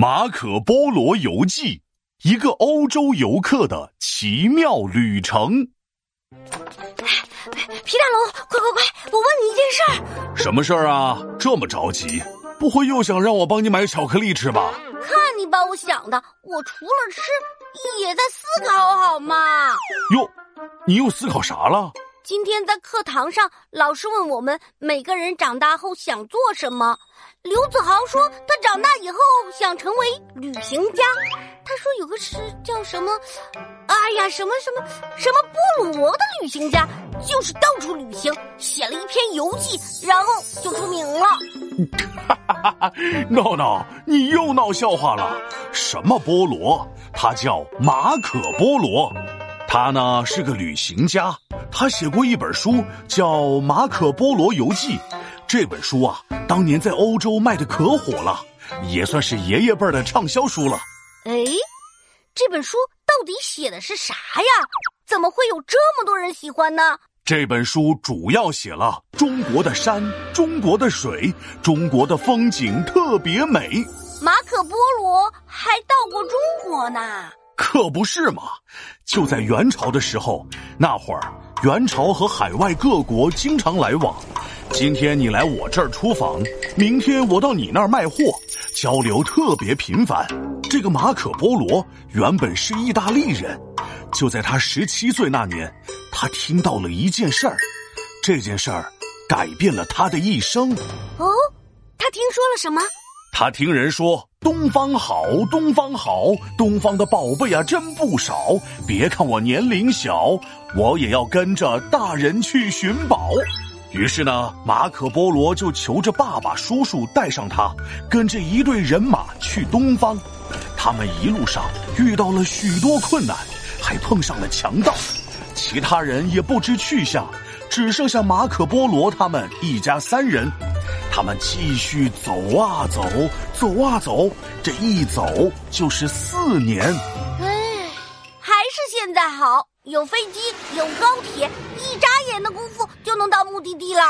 马可波罗游记，一个欧洲游客的奇妙旅程。皮大龙，快快快！我问你一件事儿。什么事儿啊？这么着急？不会又想让我帮你买巧克力吃吧？看你把我想的，我除了吃，也在思考，好吗？哟，你又思考啥了？今天在课堂上，老师问我们每个人长大后想做什么。刘子豪说他长大以后想成为旅行家。他说有个是叫什么，哎呀，什么什么什么波罗的旅行家，就是到处旅行，写了一篇游记，然后就出名了。哈哈哈！闹闹，你又闹笑话了。什么波罗？他叫马可波罗，他呢是个旅行家。他写过一本书，叫《马可波罗游记》。这本书啊，当年在欧洲卖的可火了，也算是爷爷辈的畅销书了。哎，这本书到底写的是啥呀？怎么会有这么多人喜欢呢？这本书主要写了中国的山、中国的水、中国的风景特别美。马可波罗还到过中国呢。可不是嘛！就在元朝的时候，那会儿。元朝和海外各国经常来往，今天你来我这儿出访，明天我到你那儿卖货，交流特别频繁。这个马可波罗原本是意大利人，就在他十七岁那年，他听到了一件事儿，这件事儿改变了他的一生。哦，他听说了什么？他听人说东方好，东方好，东方的宝贝啊真不少。别看我年龄小，我也要跟着大人去寻宝。于是呢，马可波罗就求着爸爸、叔叔带上他，跟着一队人马去东方。他们一路上遇到了许多困难，还碰上了强盗，其他人也不知去向，只剩下马可波罗他们一家三人。他们继续走啊走，走啊走，这一走就是四年。唉，还是现在好，有飞机，有高铁，一眨眼的功夫就能到目的地了。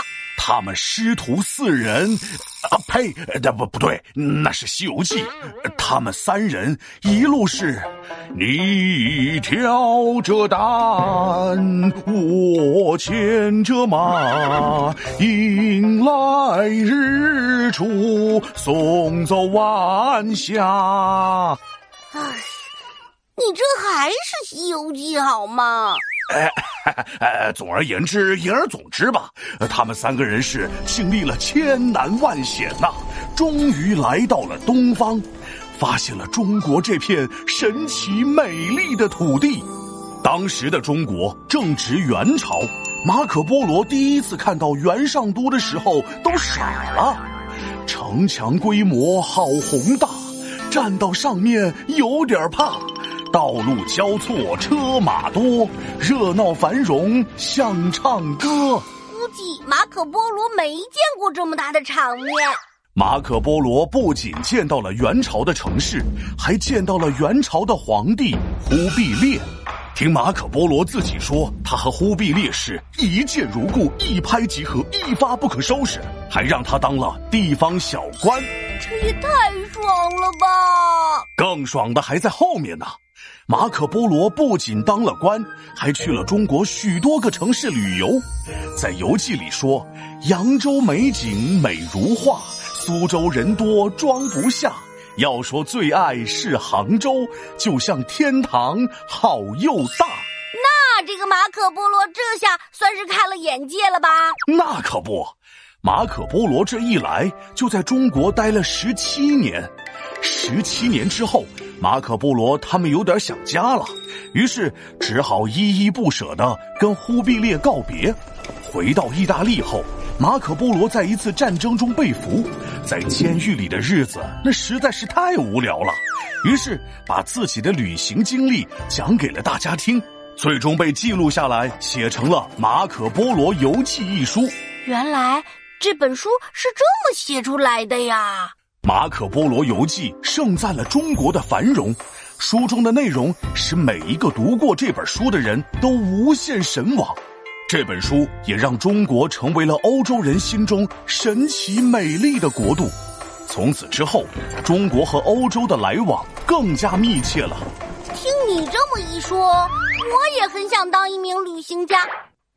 他们师徒四人，啊呸，那不不对，那是《西游记》。他们三人一路是，你挑着担，我牵着马，迎来日出，送走晚霞。唉，你这还是《西游记》好吗？哎，哎，总而言之，言而总之吧，他们三个人是经历了千难万险呐，终于来到了东方，发现了中国这片神奇美丽的土地。当时的中国正值元朝，马可波罗第一次看到元上都的时候都傻了，城墙规模好宏大，站到上面有点怕。道路交错，车马多，热闹繁荣，像唱歌。估计马可波罗没见过这么大的场面。马可波罗不仅见到了元朝的城市，还见到了元朝的皇帝忽必烈。听马可波罗自己说，他和忽必烈是一见如故，一拍即合，一发不可收拾，还让他当了地方小官。这也太爽了吧！更爽的还在后面呢。马可波罗不仅当了官，还去了中国许多个城市旅游。在游记里说：“扬州美景美如画，苏州人多装不下。要说最爱是杭州，就像天堂好又大。”那这个马可波罗这下算是开了眼界了吧？那可不，马可波罗这一来就在中国待了十七年。十七年之后。马可波罗他们有点想家了，于是只好依依不舍的跟忽必烈告别。回到意大利后，马可波罗在一次战争中被俘，在监狱里的日子那实在是太无聊了，于是把自己的旅行经历讲给了大家听，最终被记录下来，写成了《马可波罗游记》一书。原来这本书是这么写出来的呀！《马可波罗游记》盛赞了中国的繁荣，书中的内容使每一个读过这本书的人都无限神往。这本书也让中国成为了欧洲人心中神奇美丽的国度。从此之后，中国和欧洲的来往更加密切了。听你这么一说，我也很想当一名旅行家。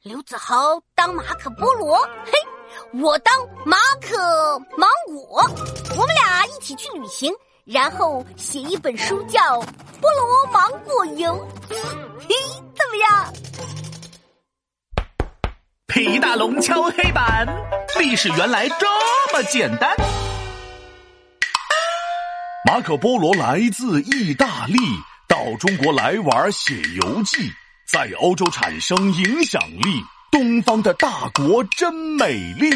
刘子豪当马可波罗，嘿，我当马可芒果，我们俩一起去旅行，然后写一本书叫《菠萝芒果游》，嘿，怎么样？皮大龙敲黑板，历史原来这么简单。马可波罗来自意大利，到中国来玩写游记，在欧洲产生影响力。东方的大国真美丽。